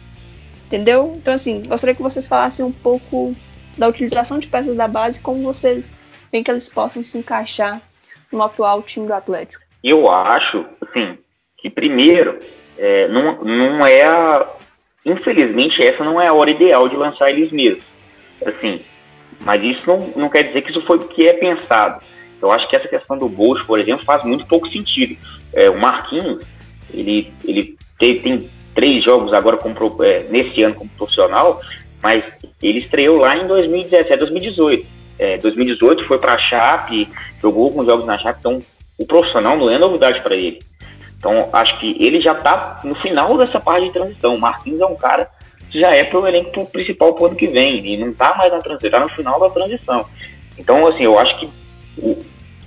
Entendeu? Então assim, gostaria que vocês falassem um pouco da utilização de peças da base, como vocês veem que eles possam se encaixar no atual time do Atlético. Eu acho, assim, que primeiro, é, não, não é a, Infelizmente, essa não é a hora ideal de lançar eles mesmos. Assim, mas isso não, não quer dizer que isso foi o que é pensado. Eu acho que essa questão do Bolt, por exemplo, faz muito pouco sentido. É, o Marquinhos, ele, ele tem, tem três jogos agora como, é, nesse ano como profissional, mas ele estreou lá em 2017, 2018. É, 2018 foi para a Chape, jogou alguns jogos na Chape, então o profissional não é novidade para ele. Então, acho que ele já está no final dessa parte de transição. O Marquinhos é um cara que já é para o elenco principal para o ano que vem. E não está mais na transição, está no final da transição. Então, assim, eu acho que o,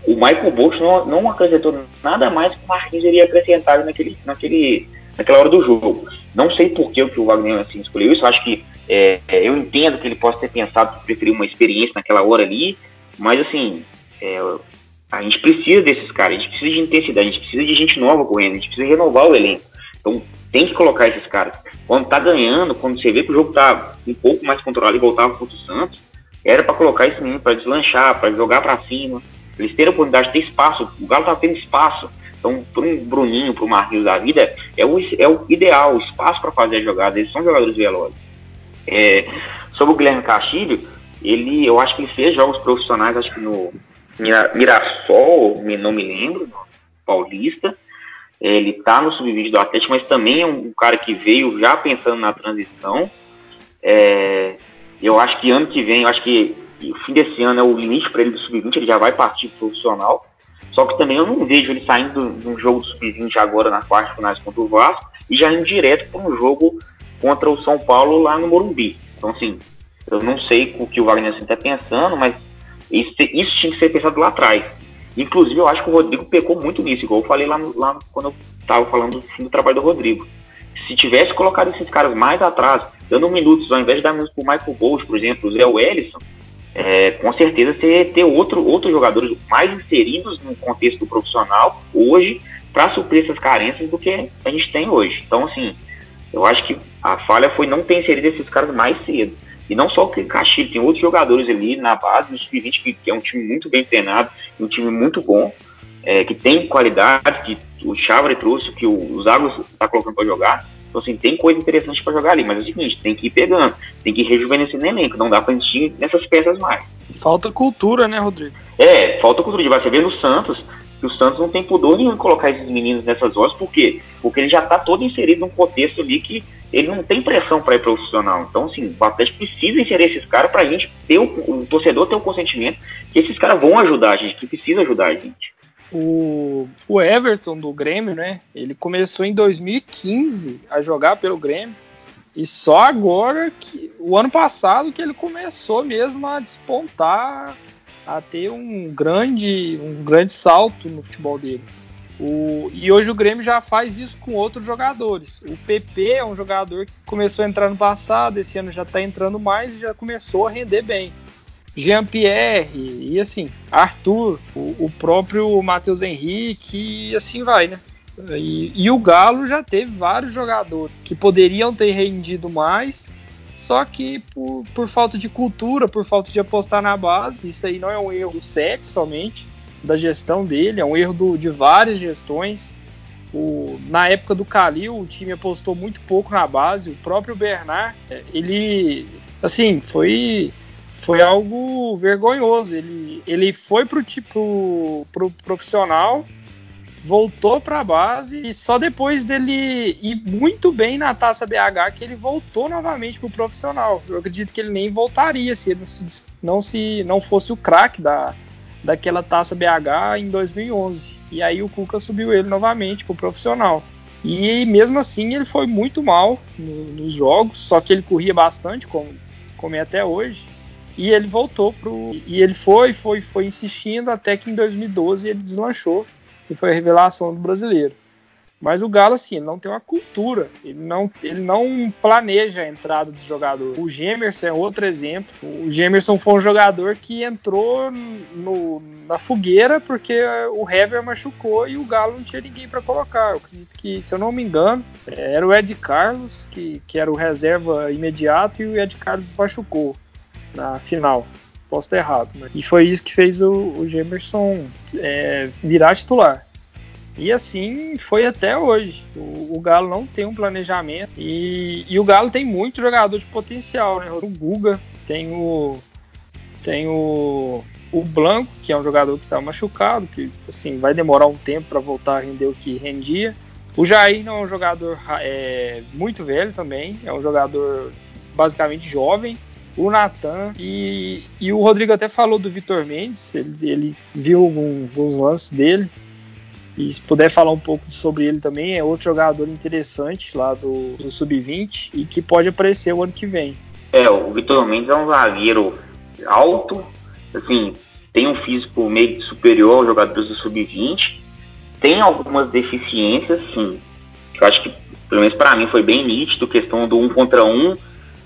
o Michael Bolt não, não acrescentou nada mais que o Marquinhos iria acrescentar naquele, naquele, naquela hora do jogo. Não sei por que o Wagner assim, escolheu isso. Acho que é, é, eu entendo que ele possa ter pensado que preferiu uma experiência naquela hora ali, mas assim, é, a gente precisa desses caras, a gente precisa de intensidade, a gente precisa de gente nova correndo, a gente precisa renovar o elenco. Então tem que colocar esses caras. Quando tá ganhando, quando você vê que o jogo tá um pouco mais controlado e voltava contra o Santos, era para colocar esse menino para deslanchar, para jogar para cima, eles terem a oportunidade de ter espaço. O Galo tá tendo espaço. Então, para um Bruninho, para o Marquinhos da vida, é o, é o ideal, o espaço para fazer a jogada. Eles são jogadores velozes. É, sobre o Guilherme Castilho, ele, eu acho que ele fez jogos profissionais, acho que no, Mirassol, não me lembro, paulista. Ele está no sub-20 do Atlético, mas também é um cara que veio já pensando na transição. É, eu acho que ano que vem, eu acho que o fim desse ano é o limite para ele do sub-20, ele já vai partir profissional. Só que também eu não vejo ele saindo de um jogo do sub-20 agora na quarta finais contra o Vasco e já indo direto para um jogo contra o São Paulo lá no Morumbi. Então, assim, eu não sei o que o Wagner está pensando, mas isso, tinha que ser pensado lá atrás. Inclusive, eu acho que o Rodrigo pecou muito nisso, igual eu falei lá, lá quando eu estava falando do, do trabalho do Rodrigo. Se tivesse colocado esses caras mais atrás, dando minutos, ao invés de dar minutos para o Michael Bolt, por exemplo, o Zé Wellison, é, com certeza você ter outro, outros jogadores mais inseridos no contexto profissional hoje para suprir essas carências do que a gente tem hoje. Então, assim, eu acho que a falha foi não ter inserido esses caras mais cedo. E não só o Caxias, tem outros jogadores ali na base, no Sub-20, que, que, é um time muito bem treinado, um time muito bom, é, que tem qualidade, que o Chavre trouxe, que o Zago está colocando para jogar. Então, assim, tem coisa interessante para jogar ali, mas é o seguinte, tem que ir pegando, tem que ir rejuvenescendo o elenco, não dá para gente nessas peças mais. Falta cultura, né, Rodrigo? É, falta cultura. De você ver no Santos, que o Santos não tem pudor nenhum em colocar esses meninos nessas horas, por quê? Porque ele já está todo inserido num contexto ali que ele não tem pressão para ir profissional. Então, assim, o Atlético precisa inserir esses caras para a gente ter o, o, torcedor ter o consentimento que esses caras vão ajudar a gente, que precisa ajudar a gente. O, o Everton do Grêmio, né? Ele começou em 2015 a jogar pelo Grêmio. E só agora que o ano passado que ele começou mesmo a despontar, a ter um grande, um grande salto no futebol dele. O, e hoje o Grêmio já faz isso com outros jogadores. O PP é um jogador que começou a entrar no passado, esse ano já está entrando mais e já começou a render bem. Jean-Pierre e assim, Arthur, o, o próprio Matheus Henrique e assim vai, né? E, e, o Galo já teve vários jogadores que poderiam ter rendido mais, só que por, por falta de cultura, por falta de apostar na base, isso aí não é um erro sete somente, da gestão dele, é um erro do, de várias gestões. O, na época do Calil, o time apostou muito pouco na base. O próprio Bernard, é, ele, assim, foi foi algo vergonhoso. Ele, ele foi pro tipo pro profissional, voltou para a base e só depois dele ir muito bem na Taça BH que ele voltou novamente pro profissional. Eu acredito que ele nem voltaria se não se, não, se, não fosse o craque da, daquela Taça BH em 2011. E aí o Cuca subiu ele novamente pro profissional. E mesmo assim ele foi muito mal no, nos jogos, só que ele corria bastante, como, como é até hoje. E ele voltou pro. E ele foi, foi, foi insistindo até que em 2012 ele deslanchou e foi a revelação do brasileiro. Mas o Galo, assim, não tem uma cultura, ele não, ele não planeja a entrada do jogador. O Gemerson é outro exemplo. O Gemerson foi um jogador que entrou no, na fogueira porque o Hever machucou e o Galo não tinha ninguém para colocar. Eu acredito que, se eu não me engano, era o Ed Carlos, que, que era o reserva imediato, e o Ed Carlos machucou na final. Posso estar errado. Mas... E foi isso que fez o, o Gemerson é, virar titular. E assim foi até hoje. O, o, Galo não tem um planejamento. E, e, o Galo tem muito jogador de potencial, né? O Guga, tem o. Tem o. O Blanco, que é um jogador que está machucado, que assim, vai demorar um tempo para voltar a render o que rendia. O Jair não é um jogador é, muito velho também, é um jogador basicamente jovem, o Natan e, e o Rodrigo até falou do Vitor Mendes, ele, ele viu alguns lances dele. E se puder falar um pouco sobre ele também, é outro jogador interessante lá do, do Sub-20 e que pode aparecer o ano que vem. É, o Vitor Mendes é um zagueiro alto, assim, tem um físico meio superior aos jogadores do Sub-20, tem algumas deficiências, sim, eu acho que, pelo menos para mim, foi bem nítido, questão do um contra um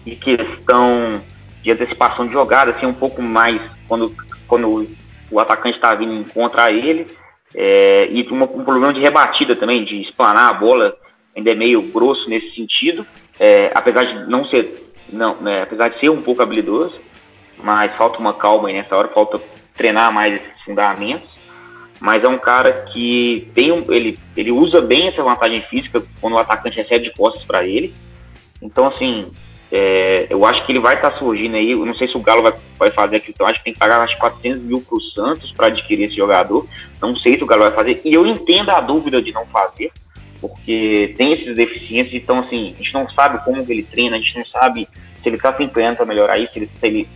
e questão de antecipação de jogada, assim, um pouco mais quando, quando o atacante está vindo contra ele. É, e uma, um problema de rebatida também, de explanar a bola, ainda é meio grosso nesse sentido, é, apesar de não ser, não, né, apesar de ser um pouco habilidoso, mas falta uma calma aí nessa hora, falta treinar mais esses fundamentos. Mas é um cara que tem um, ele, ele usa bem essa vantagem física quando o atacante recebe de costas para ele. Então, assim, é, eu acho que ele vai estar tá surgindo aí. Eu não sei se o Galo vai, vai fazer aqui, então acho que tem que pagar acho, 400 mil para o Santos para adquirir esse jogador. Não sei se o Galo vai fazer. E eu entendo a dúvida de não fazer, porque tem esses deficiências. Então, assim, a gente não sabe como ele treina, a gente não sabe se ele está se empenhando para melhorar isso, se ele, se ele,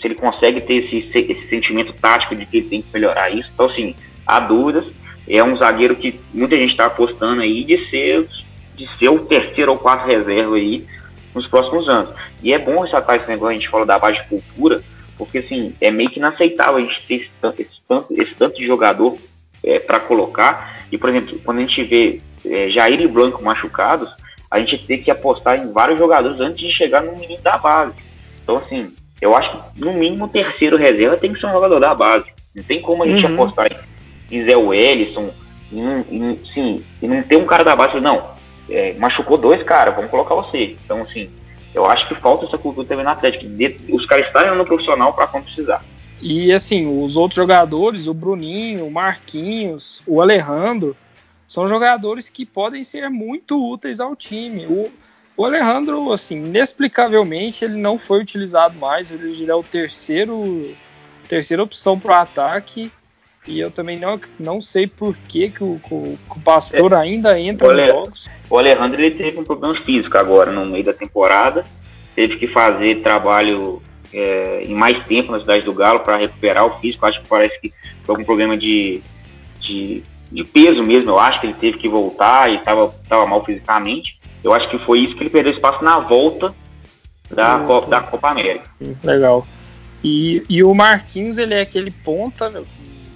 se ele consegue ter esse, esse sentimento tático de que ele tem que melhorar isso. Então, assim, há dúvidas. É um zagueiro que muita gente está apostando aí de ser, de ser o terceiro ou quarto reserva aí nos próximos anos. E é bom ressaltar esse negócio, a gente fala da base de cultura, porque assim, é meio que inaceitável a gente ter esse, esse, tanto, esse tanto de jogador é, para colocar. E, por exemplo, quando a gente vê é, Jair e Blanco machucados, a gente tem que apostar em vários jogadores antes de chegar no menino da base. Então, assim, eu acho que no mínimo o terceiro reserva tem que ser um jogador da base. Não tem como a gente uhum. apostar em Zé Wellison, em, em, sim, e não ter um cara da base. Não, é, machucou dois caras, vamos colocar você. Então, assim, eu acho que falta essa cultura também na Atlético, de, os caras estarem no profissional para quando precisar. E assim, os outros jogadores, o Bruninho, o Marquinhos, o Alejandro, são jogadores que podem ser muito úteis ao time. O, o Alejandro, assim, inexplicavelmente, ele não foi utilizado mais, ele é o terceiro terceira opção para o ataque e eu também não, não sei por que, que, o, que o Pastor é. ainda entra o nos jogos. O Alejandro ele teve um problema físico agora no meio da temporada. Teve que fazer trabalho é, em mais tempo na cidade do Galo para recuperar o físico. Acho que parece que foi algum problema de, de, de peso mesmo. Eu acho que ele teve que voltar e estava tava mal fisicamente. Eu acho que foi isso que ele perdeu espaço na volta da, hum, Copa, da Copa América. Legal. E, e o Marquinhos, ele é aquele ponta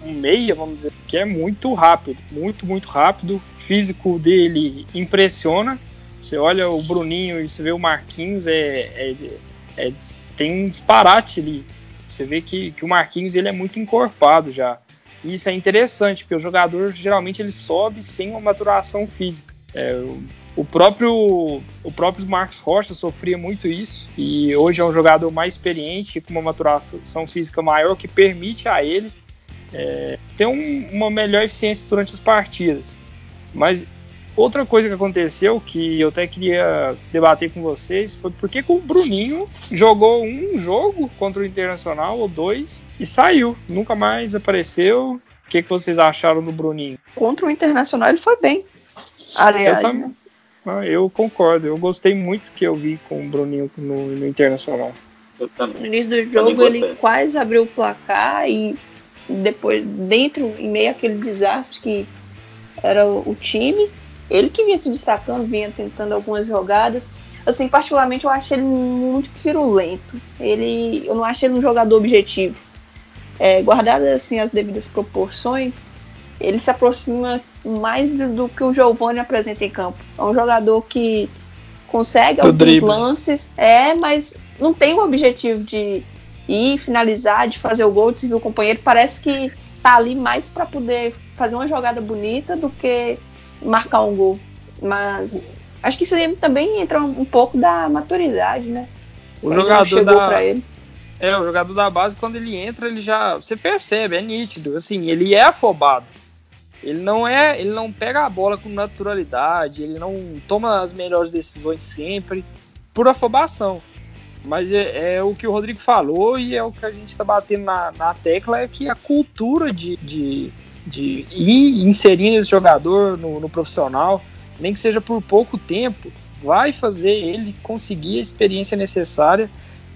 um meia, vamos dizer, que é muito rápido, muito, muito rápido. O físico dele impressiona. Você olha o Bruninho e você vê o Marquinhos, é, é, é tem um disparate ali. Você vê que, que o Marquinhos ele é muito encorpado já. E isso é interessante, porque o jogador geralmente ele sobe sem uma maturação física. É, o próprio o próprio Marcos Rocha sofria muito isso e hoje é um jogador mais experiente com uma maturação física maior que permite a ele é, ter um, uma melhor eficiência durante as partidas. Mas outra coisa que aconteceu, que eu até queria debater com vocês, foi porque o Bruninho jogou um jogo contra o Internacional, ou dois, e saiu. Nunca mais apareceu. O que, que vocês acharam do Bruninho? Contra o Internacional ele foi bem. Aliás, eu, né? ah, eu concordo. Eu gostei muito que eu vi com o Bruninho no, no Internacional. No início do jogo ele quase abriu o placar e depois, dentro, em meio àquele desastre que era o, o time, ele que vinha se destacando, vinha tentando algumas jogadas. Assim, particularmente eu acho ele muito firulento. Ele, eu não acho ele um jogador objetivo. É, guardadas assim as devidas proporções, ele se aproxima mais do, do, que o Giovanni apresenta em campo. É um jogador que consegue Do alguns drible. lances, é, mas não tem o objetivo de ir finalizar, de fazer o gol, de servir o companheiro. Parece que tá ali mais para poder fazer uma jogada bonita do que marcar um gol. Mas acho que isso também entra um, pouco da maturidade, né? O jogador chegou da, pra ele. É, o jogador da base, quando ele entra, ele já. Você percebe, é nítido. Assim, ele é afobado. Ele não é. Ele não pega a bola com naturalidade, ele não toma as melhores decisões sempre por afobação. Mas é, é o que o Rodrigo falou e é o que a gente está batendo na, na tecla, é que a cultura de, de, de ir inserindo esse jogador no, no profissional, nem que seja por pouco tempo, vai fazer ele conseguir a experiência necessária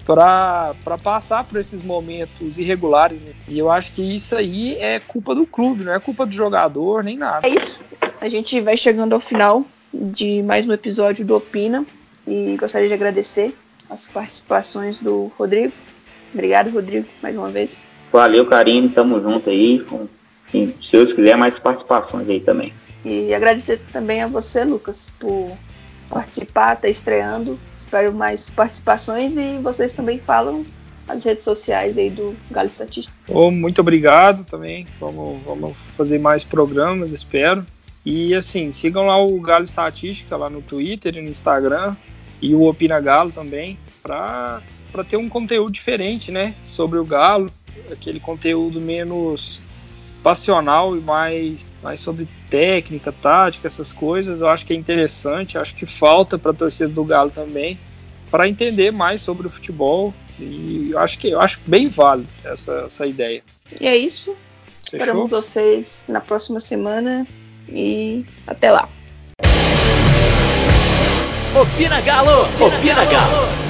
para passar por esses momentos irregulares. né? E eu acho que isso aí é culpa do clube, não é culpa do jogador, nem nada. É isso. A gente vai chegando ao final de mais um episódio do Opina e gostaria de agradecer as participações do Rodrigo. Obrigado, Rodrigo, mais uma vez. Valeu, Karine, tamo junto aí. Com, se Deus quiser, mais participações aí também. E agradecer também a você, Lucas, por participar, tá estreando. Espero mais participações e vocês também falam as redes sociais aí do Galo Estatística. Ô, muito obrigado também. Vamos, vamos fazer mais programas, espero. E assim, sigam lá o Galo Estatística lá no Twitter e no Instagram e o Opina Galo também, para ter um conteúdo diferente, né, sobre o Galo, aquele conteúdo menos passional e mais, mais sobre técnica, tática, essas coisas. Eu acho que é interessante, acho que falta para a torcida do Galo também, para entender mais sobre o futebol. E eu acho que eu acho bem válido essa, essa ideia. E é isso. Fechou? Esperamos vocês na próxima semana e até lá. Opina Galo! Opina Galo!